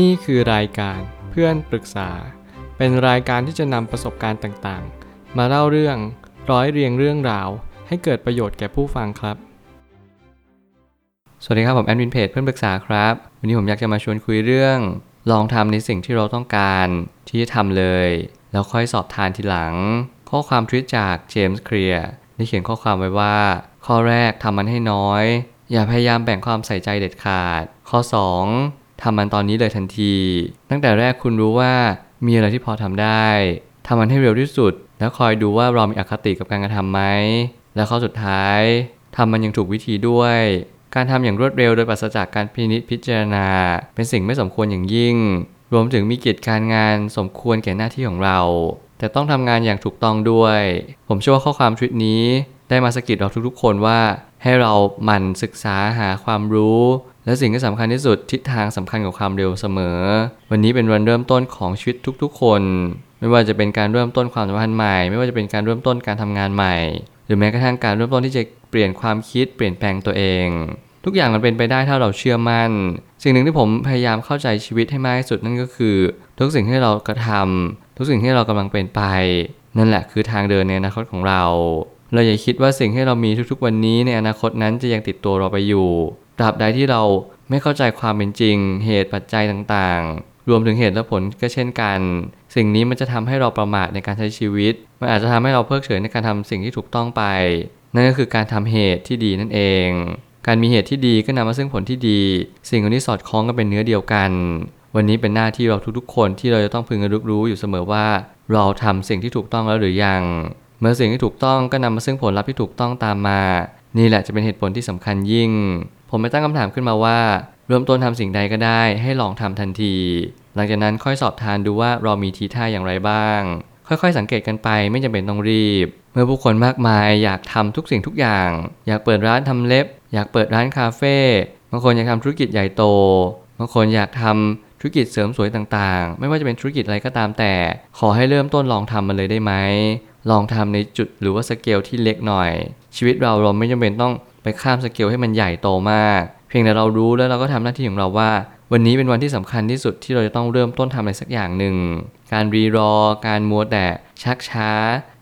นี่คือรายการเพื่อนปรึกษา เป็นรายการที่จะนำประสบการณ์ต่างๆ มาเล่าเรื่องร้อยเรียงเรื่องราว ให้เกิดประโยชน์แก่ผู้ฟังครับ สวัสดีครับ ผมแอดมินเพจเพื่อนปรึกษาครับ วันนี้ผมอยากจะมาชวนคุยเรื่อง ลองทำในสิ่งที่เราต้องการที่จะทำเลย แล้วค่อยสอบทานทีหลัง ข้อความทวิตจากเจมส์เคลียร์ได้เขียนข้อความไว้ว่า ข้อแรกทำมันให้น้อย อย่าพยายามแบ่งความใส่ใจเด็ดขาด ข้อ 2 ทำมันตอนนี้เลยทันที ตั้งแต่แรกคุณรู้ว่ามีอะไรที่พอทำได้ทำมันให้เร็วที่สุด แล้วคอยดูว่าเรามีอคติกับการกระทำไหม และข้อสุดท้ายทำมันยังถูกวิธีด้วย การทำอย่างรวดเร็วโดยปราศจากการพินิจพิจารณา เป็นสิ่งไม่สมควรอย่างยิ่ง รวมถึงมีกิจการงานสมควรแก่หน้าที่ของเรา แต่ต้องทำงานอย่างถูกต้องด้วย ผมเชื่อว่าข้อความทวิตนี้ได้มาสกิดเราทุกๆ คนว่าให้เราหมั่นศึกษาหาความรู้ และสิ่งที่สำคัญที่สุดทิศทางสำคัญกับความเร็วเสมอ วันนี้เป็นวันเริ่มต้นของชีวิตทุกๆ คน ไม่ว่าจะเป็นการเริ่มต้นความสัมพันธ์ใหม่ ไม่ว่าจะเป็นการเริ่มต้นการทำงานใหม่ หรือแม้กระทั่งการเริ่มต้นที่จะเปลี่ยนความคิดเปลี่ยนแปลงตัวเอง ทุกอย่างมันเป็นไปได้ถ้าเราเชื่อมั่น สิ่งหนึ่งที่ผมพยายามเข้าใจชีวิตให้มากที่สุดนั่นก็คือ ทุกสิ่งที่เรากระทำทุกสิ่งที่เรากำลังเป็นไป นั่นแหละคือทางเดินในอนาคตของเรา เราอย่าคิดว่าสิ่งที่เรามีทุกๆ วันนี้ในอนาคตนั้นจะยังติดตัวเราไปอยู่ ตราบใดที่เราไม่เข้าใจความเป็นจริง เหตุปัจจัยต่างๆ รวมถึงเหตุและผลก็เช่นกัน สิ่งนี้มันจะทำให้เราประมาทในการใช้ชีวิต มันอาจจะทำให้เราเพิกเฉยในการทำสิ่งที่ถูกต้องไป นั่นก็คือการทำเหตุที่ดีนั่นเอง การมีเหตุที่ดีก็นำมาซึ่งผลที่ดี สิ่งเหล่านี้สอดคล้องกันเป็นเนื้อเดียวกัน วันนี้เป็นหน้าที่เราทุกๆ คนที่เราจะต้องพึงระลึกรู้อยู่เสมอว่า เราทำสิ่งที่ถูกต้องแล้วหรือยัง เมื่อสิ่งที่ถูกต้องก็นำมาซึ่งผลลัพธ์ที่ถูกต้องตามมา นี่แหละจะเป็นเหตุผลที่สำคัญยิ่ง ผมไปตั้งคำถามขึ้นมาว่า เริ่มต้นทำสิ่งใดก็ได้ ให้ลองทำทันที หลังจากนั้นค่อยสอบทานดูว่าเรามีทีท่าอย่างไรบ้าง ค่อยๆ สังเกตกันไปไม่จำเป็นต้องรีบ เมื่อผู้คนมากมายอยากทำทุกสิ่งทุกอย่าง อยากเปิดร้านทำเล็บ อยากเปิดร้านคาเฟ่บางคนอยากทำธุรกิจใหญ่โตบางคนอยากทำธุรกิจเสริมสวยต่างๆ ไม่ว่าจะเป็นธุรกิจอะไรก็ตามแต่ ขอให้เริ่มต้นลองทำมันเลยได้ไหมลองทำในจุดหรือว่าสเกลที่เล็กหน่อย ชีวิตเราเราไม่จำเป็นต้อง ไปข้ามสเกลให้มันใหญ่โตมาก เพียงแต่เรารู้แล้วเราก็ทำหน้าที่ของเราว่า วันนี้เป็นวันที่สำคัญที่สุดที่เราจะต้องเริ่มต้นทำอะไรสักอย่างหนึ่ง การรีรอ การมัวแต่ชักช้า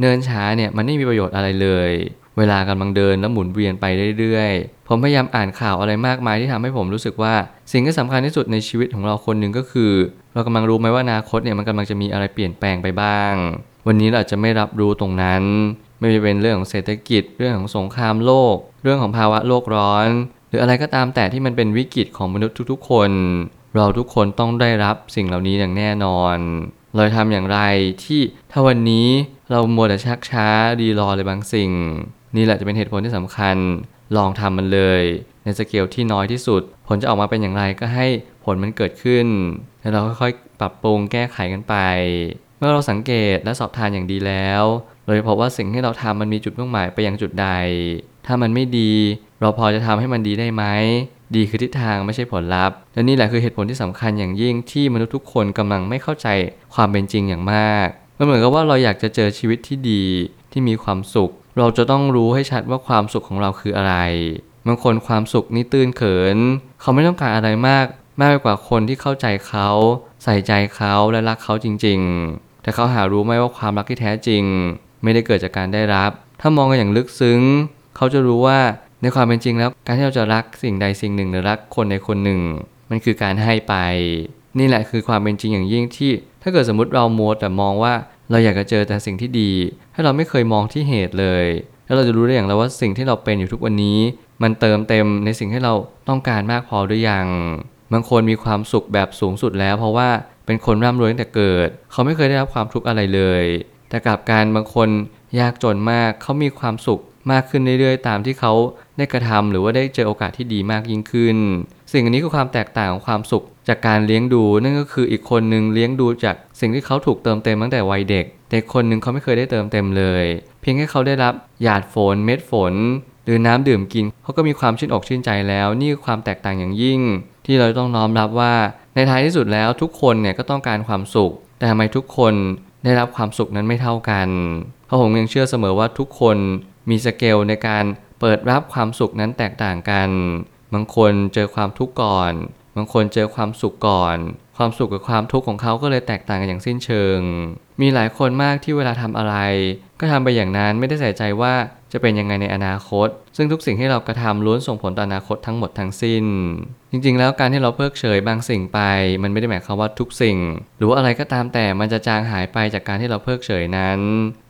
เนินช้าเนี่ยมันไม่มีประโยชน์อะไรเลย เวลากำลังเดินแล้วหมุนเวียนไปเรื่อยๆ ผมพยายามอ่านข่าวอะไรมากมายที่ทำให้ผมรู้สึกว่า สิ่งที่สำคัญที่สุดในชีวิตของเราคนหนึ่งก็คือ เรากำลังรู้ไหมว่าอนาคตเนี่ยมันกำลังจะมีอะไรเปลี่ยนแปลงไปบ้างวันนี้เราอาจจะไม่รับรู้ตรงนั้น ไม่ว่าจะเป็นเรื่องของเศรษฐกิจ เรื่องของสงครามโลก เรื่องของภาวะโลกร้อน หรืออะไรก็ตามแต่ที่มันเป็นวิกฤตของมนุษย์ทุกๆ คน เราทุกคนต้องได้รับสิ่งเหล่านี้อย่างแน่นอนเราทำอย่างไรที่ถ้าวันนี้เรามัวแต่ชักช้ารีรอเลยบางสิ่ง นี่แหละจะเป็นเหตุผลที่สำคัญ ลองทำมันเลย ในสเกลที่น้อยที่สุด ผลจะออกมาเป็นอย่างไรก็ให้ผลมันเกิดขึ้น แล้วเราค่อยๆปรับปรุงแก้ไขกันไป เมื่อเราสังเกตและสอบทานอย่างดีแล้ว เราจะพบว่าสิ่งที่เราทำมันมีจุดมุ่งหมายไปยังจุดใด ถ้ามันไม่ดี เราพอจะทำให้มันดีได้ไหม ดีคือทิศทางไม่ใช่ผลลัพธ์ และนี่แหละคือเหตุผลที่สำคัญอย่างยิ่งที่มนุษย์ทุกคนกำลังไม่เข้าใจความเป็นจริงอย่างมาก มันเหมือนกับว่าเราอยากจะเจอชีวิตที่ดีที่มีความสุข เราจะต้องรู้ให้ชัดว่าความสุขของเราคืออะไร บางคนความสุขนี่ตื้นเขิน เขาไม่ต้องการอะไรมาก มากไปกว่าคนที่เข้าใจเขา ใส่ใจเขาและรักเขาจริง ๆ แต่เขาหารู้ไหมว่าความรักที่แท้จริง ไม่ได้เกิดจากการได้รับ ถ้ามองกันอย่างลึกซึ้ง เขาจะรู้ว่าในความเป็นจริงแล้ว การที่เราจะรักสิ่งใดสิ่งหนึ่ง หรือรักคนในคนหนึ่ง มันคือการให้ไป นี่แหละคือความเป็นจริงอย่างยิ่งที่ ถ้าเกิดสมมติเรามัวแต่มองว่าเราอยากจะเจอแต่สิ่งที่ดี ถ้าเราไม่เคยมองที่เหตุเลย แล้วเราจะรู้ได้อย่างไรว่าสิ่งที่เราเป็นอยู่ทุกวันนี้ มันเติมเต็มในสิ่งที่เราต้องการมากพอหรือยังบางคนมีความสุขแบบสูงสุดแล้ว เพราะว่าเป็นคนร่ำรวยตั้งแต่เกิด เขาไม่เคยได้รับความทุกข์อะไรเลย แต่กลับการบางคนยากจนมากเขามีความสุขมากขึ้นเรื่อยๆ ตามที่เขาได้กระทำหรือว่าได้เจอโอกาสที่ดีมากยิ่งขึ้น สิ่งอันนี้คือความแตกต่างของความสุขจากการเลี้ยงดู นั่นก็คืออีกคนหนึ่งเลี้ยงดูจากสิ่งที่เขาถูกเติมเต็มตั้งแต่วัยเด็ก แต่คนหนึ่งเขาไม่เคยได้เติมเต็มเลย เพียงแค่เขาได้รับหยาดฝน เม็ดฝน หรือน้ำดื่มกินเขาก็มีความชื่นอกชื่นใจแล้ว นี่คือความแตกต่างอย่างยิ่ง ที่เราต้องน้อมรับว่าในท้ายที่สุดแล้วทุกคนเนี่ยก็ต้องการความสุข แต่ทำไมทุกคน ได้รับความสุขนั้นไม่เท่ากันเพราะผมยังเชื่อเสมอว่าทุกคนมีสเกลในการเปิดรับความสุขนั้นแตกต่างกัน บางคนเจอความทุกข์ก่อน บางคนเจอความสุขก่อน ความสุขกับความทุกข์ของเขาก็เลยแตกต่างกันอย่างสิ้นเชิง มีหลายคนมากที่เวลาทำอะไร ก็ทำไปอย่างนั้นไม่ได้ใส่ใจว่าจะเป็นยังไงในอนาคต ซึ่งทุกสิ่งที่เรากระทำล้วนส่งผลต่ออนาคตทั้งหมดทั้งสิ้น จริงๆ แล้วการที่เราเพิกเฉยบางสิ่งไป มันไม่ได้หมายความว่าทุกสิ่ง หรือว่าอะไรก็ตามแต่มันจะจางหายไปจากการที่เราเพิกเฉยนั้น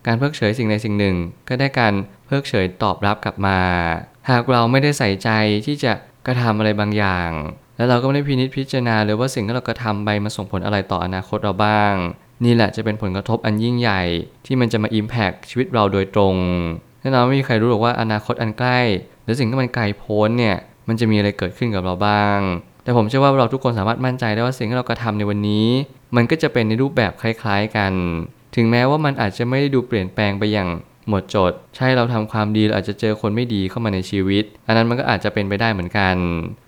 การเพิกเฉยสิ่งใดสิ่งหนึ่ง ก็ได้การเพิกเฉยตอบรับกลับมา หากเราไม่ได้ใส่ใจที่จะกระทำอะไรบางอย่าง แล้วเราก็ไม่ได้พินิจพิจารณาเลยว่าสิ่งที่เรากระทำไปมันส่งผลอะไรต่ออนาคตเราบ้าง นี่แหละจะเป็นผลกระทบอันยิ่งใหญ่ ที่มันจะมาอิมแพกชีวิตเราโดยตรงแน่นอนไม่มีใครรู้หรอกว่าอนาคตอันใกล้ หรือสิ่งที่มันไกลโพ้นเนี่ยมันจะมีอะไรเกิดขึ้นกับเราบ้าง แต่ผมเชื่อว่าเราทุกคนสามารถมั่นใจได้ว่าสิ่งที่เรากระทำในวันนี้ มันก็จะเป็นในรูปแบบคล้ายๆกัน ถึงแม้ว่ามันอาจจะไม่ได้ดูเปลี่ยนแปลงไปอย่างหมดจด ใช่เราทำความดีเราอาจจะเจอคนไม่ดีเข้ามาในชีวิต อันนั้นมันก็อาจจะเป็นไปได้เหมือนกัน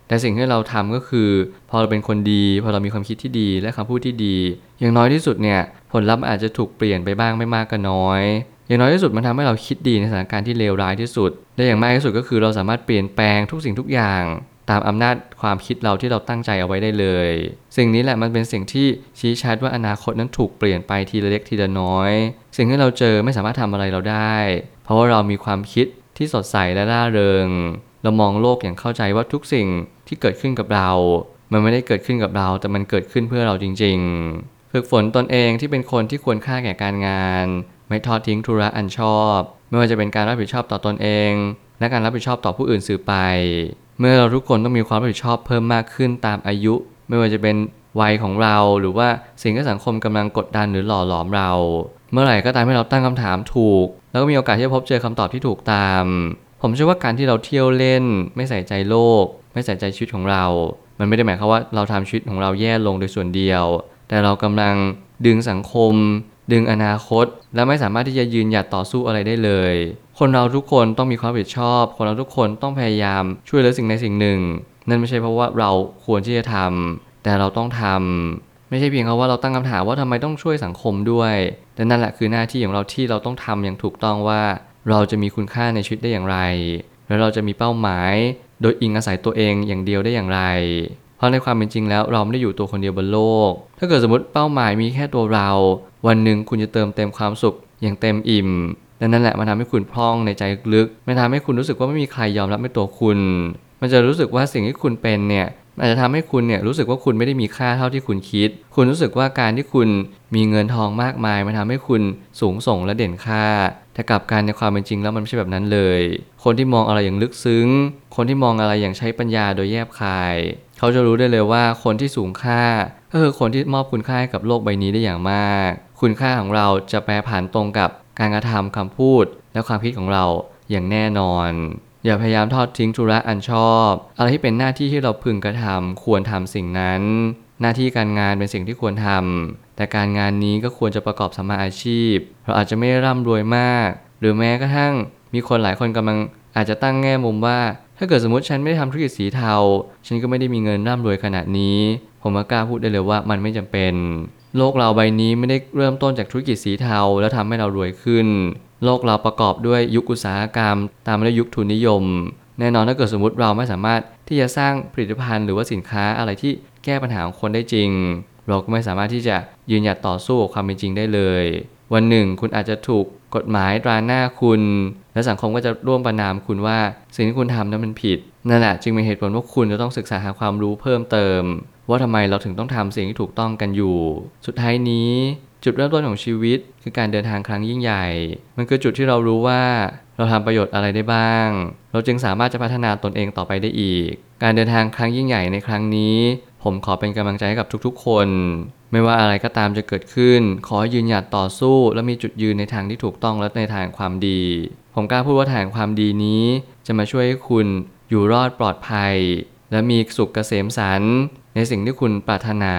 แต่สิ่งที่เราทำก็คือ พอเราเป็นคนดี พอเรามีความคิดที่ดีและคำพูดที่ดี อย่างน้อยที่สุดเนี่ยผลลัพธ์อาจจะถูกเปลี่ยนไปบ้างไม่มากก็น้อย อย่างน้อยที่สุดมันทำให้เราคิดดีในสถานการณ์ที่เลวร้ายที่สุดและอย่างมากที่สุดก็คือเราสามารถเปลี่ยนแปลงทุกสิ่งทุกอย่าง ตามอำนาจความคิดเราที่เราตั้งใจเอาไว้ได้เลย สิ่งนี้แหละมันเป็นสิ่งที่ชี้ชัดว่าอนาคตนั้นถูกเปลี่ยนไปทีละเล็กทีละน้อย สิ่งที่เราเจอไม่สามารถทำอะไรเราได้ เพราะว่าเรามีความคิดที่สดใสและร่าเริง เรามองโลกอย่างเข้าใจว่าทุกสิ่งที่เกิดขึ้นกับเรา มันไม่ได้เกิดขึ้นกับเรา แต่มันเกิดขึ้นเพื่อเราจริง ๆ ฝึกฝนตนเองที่เป็นคนที่ควรค่าแก่การงาน ไม่ทอดทิ้งธุระอันชอบ ไม่ว่าจะเป็นการรับผิดชอบต่อตนเอง และการรับผิดชอบต่อผู้อื่นสืบไป เมื่อเราทุกคนต้องมีความรับผิดชอบเพิ่มมากขึ้นตามอายุ ไม่ว่าจะเป็นวัยของเราหรือว่าสิ่งที่สังคมกำลังกดดันหรือหล่อหลอมเรา เมื่อไหร่ก็ตามให้เราตั้งคำถามถูก แล้วก็มีโอกาสที่จะพบเจอคำตอบที่ถูกตาม ผมเชื่อว่าการที่เราเที่ยวเล่น ไม่ใส่ใจโลก ไม่ใส่ใจชีวิตของเรา มันไม่ได้หมายความว่าเราทำชีวิตของเราแย่ลงโดยส่วนเดียว แต่เรากำลังดึงสังคม ดึงอนาคต และไม่สามารถที่จะยืนหยัดต่อสู้อะไรได้เลย คนเราทุกคนต้องมีความรับผิดชอบ คนเราทุกคนต้องพยายามช่วยเหลือสิ่งใดสิ่งหนึ่ง นั่นไม่ใช่เพราะว่าเราควรที่จะทำแต่เราต้องทำไม่ใช่เพียงเพราะว่าเราตั้งคำถามว่าทำไมต้องช่วยสังคมด้วยแต่นั่นแหละคือหน้าที่ของเราที่เราต้องทำอย่างถูกต้องว่า เราจะมีคุณค่าในชีวิตได้อย่างไร แล้วเราจะมีเป้าหมาย โดยอิงอาศัยตัวเองอย่างเดียวได้อย่างไร เพราะในความเป็นจริงแล้วเราไม่ได้อยู่ตัวคนเดียวบนโลก ถ้าเกิดสมมติเป้าหมายมีแค่ตัวเรา วันหนึ่งคุณจะเติมเต็มความสุขอย่างเต็มอิ่มและนั่นแหละมันทำให้คุณพร่องในใจลึก มันทำให้คุณรู้สึกว่าไม่มีใครยอมรับในตัวคุณ มันจะรู้สึกว่าสิ่งที่คุณเป็นเนี่ย อาจจะทำให้คุณเนี่ยรู้สึกว่าคุณไม่ได้มีค่าเท่าที่คุณคิด คุณรู้สึกว่าการที่คุณมีเงินทองมากมายมันทำให้คุณสูงส่งและเด่นค่า แต่กลับการในความเป็นจริงแล้วมันไม่ใช่แบบนั้นเลย คนที่มองอะไรอย่างลึกซึ้ง คนที่มองอะไรอย่างใช้ปัญญาโดยแยบคาย เขาจะรู้ได้เลยว่าคนที่สูงค่าก็คือคนที่มอบคุณค่าให้กับโลกใบนี้ได้อย่างมาก คุณค่าของเราจะแปรผันตรงกับการกระทำคำพูด และความคิดของเราอย่างแน่นอน อย่าพยายามทอดทิ้งธุระอันชอบ อะไรที่เป็นหน้าที่ที่เราพึงกระทำควรทำสิ่งนั้น หน้าที่การงานเป็นสิ่งที่ควรทำแต่การงานนี้ก็ควรจะประกอบสมมาอาชีพ เราอาจจะไม่ร่ำรวยมาก หรือแม้กระทั่งมีคนหลายคนกำลังอาจจะตั้งแง่มุมว่า ถ้าเกิดสมมติฉันไม่ได้ทำธุรกิจสีเทา ฉันก็ไม่ได้มีเงินร่ำรวยขนาดนี้ ผมก็กล้าพูดได้เลยว่ามันไม่จำเป็น โลกเราใบนี้ไม่ได้เริ่มต้นจากธุรกิจสีเทา แล้วทำให้เรารวยขึ้น โลกเราประกอบด้วยยุคอุตสาหกรรม ตามด้วยยุคทุนนิยม แน่นอนถ้าเกิดสมมติเราไม่สามารถที่จะสร้างผลิตภัณฑ์หรือว่าสินค้าอะไรที่แก้ปัญหาของคนได้จริง เราก็ไม่สามารถที่จะยืนหยัดต่อสู้กับความเป็นจริงได้เลย วันหนึ่งคุณอาจจะถูก กฎหมายตราหน้าคุณ และสังคมก็จะร่วมประนามคุณว่า สิ่งที่คุณทำนั้นมันผิดนั่นแหละจึงเป็นเหตุผลว่าคุณจะต้องศึกษาหาความรู้เพิ่มเติม ว่าทำไมเราถึงต้องทำสิ่งที่ถูกต้องกันอยู่ สุดท้ายนี้ จุดเริ่มต้นของชีวิต คือการเดินทางครั้งยิ่งใหญ่ มันคือจุดที่เรารู้ว่า เราทำประโยชน์อะไรได้บ้าง เราจึงสามารถจะพัฒนาตนเองต่อไปได้อีก การเดินทางครั้งยิ่งใหญ่ในครั้งนี้ ผมขอเป็นกำลังใจให้กับทุกๆ คน ไม่ว่าอะไรก็ตามจะเกิดขึ้น ขอให้ยืนหยัดต่อสู้ และมีจุดยืนในทางที่ถูกต้องและในทางความดี ผมกล้าพูดว่าทางความดีนี้ จะมาช่วยให้คุณอยู่รอดปลอดภัย และมีสุขเกษมสันในสิ่งที่คุณปรารถนา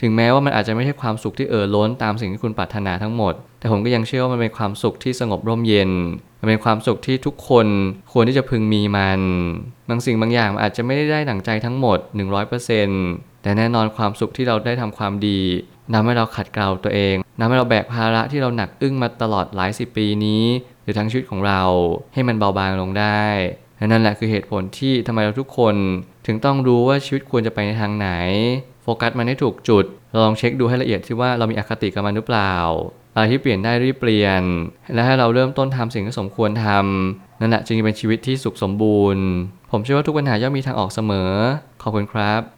ถึงแม้ว่ามันอาจจะไม่ใช่ความสุขที่เอ่อล้นตามสิ่งที่คุณปรารถนาทั้งหมด แต่ผมก็ยังเชื่อว่ามันเป็นความสุขที่สงบร่มเย็น มันเป็นความสุขที่ทุกคนควรที่จะพึงมีมัน บางสิ่งบางอย่างอาจจะไม่ได้ได้ดั่งใจทั้งหมด 100% แต่แน่นอนความสุขที่เราได้ทำความดีทำให้เราขัดเกลาตัวเองทำให้เราแบกภาระที่เราหนักอึ้งมาตลอดหลายสิบปีนี้ หรือทั้งชีวิตของเราให้มันเบาบางลงได้และนั่นแหละคือเหตุผลที่ทำไมเราทุกคน ถึงต้องรู้ว่าชีวิตควรจะไปในทางไหน โฟกัสมันให้ถูกจุด ลองเช็คดูให้ละเอียดที่ว่าเรามีอคติกับมันหรือเปล่า อะไรที่เปลี่ยนได้รีบเปลี่ยน และให้เราเริ่มต้นทำสิ่งที่สมควรทำนั่นแหละจึงจะเป็นชีวิตที่สุขสมบูรณ์ ผมเชื่อว่าทุกปัญหาย่อมมีทางออกเสมอ ขอบคุณครับ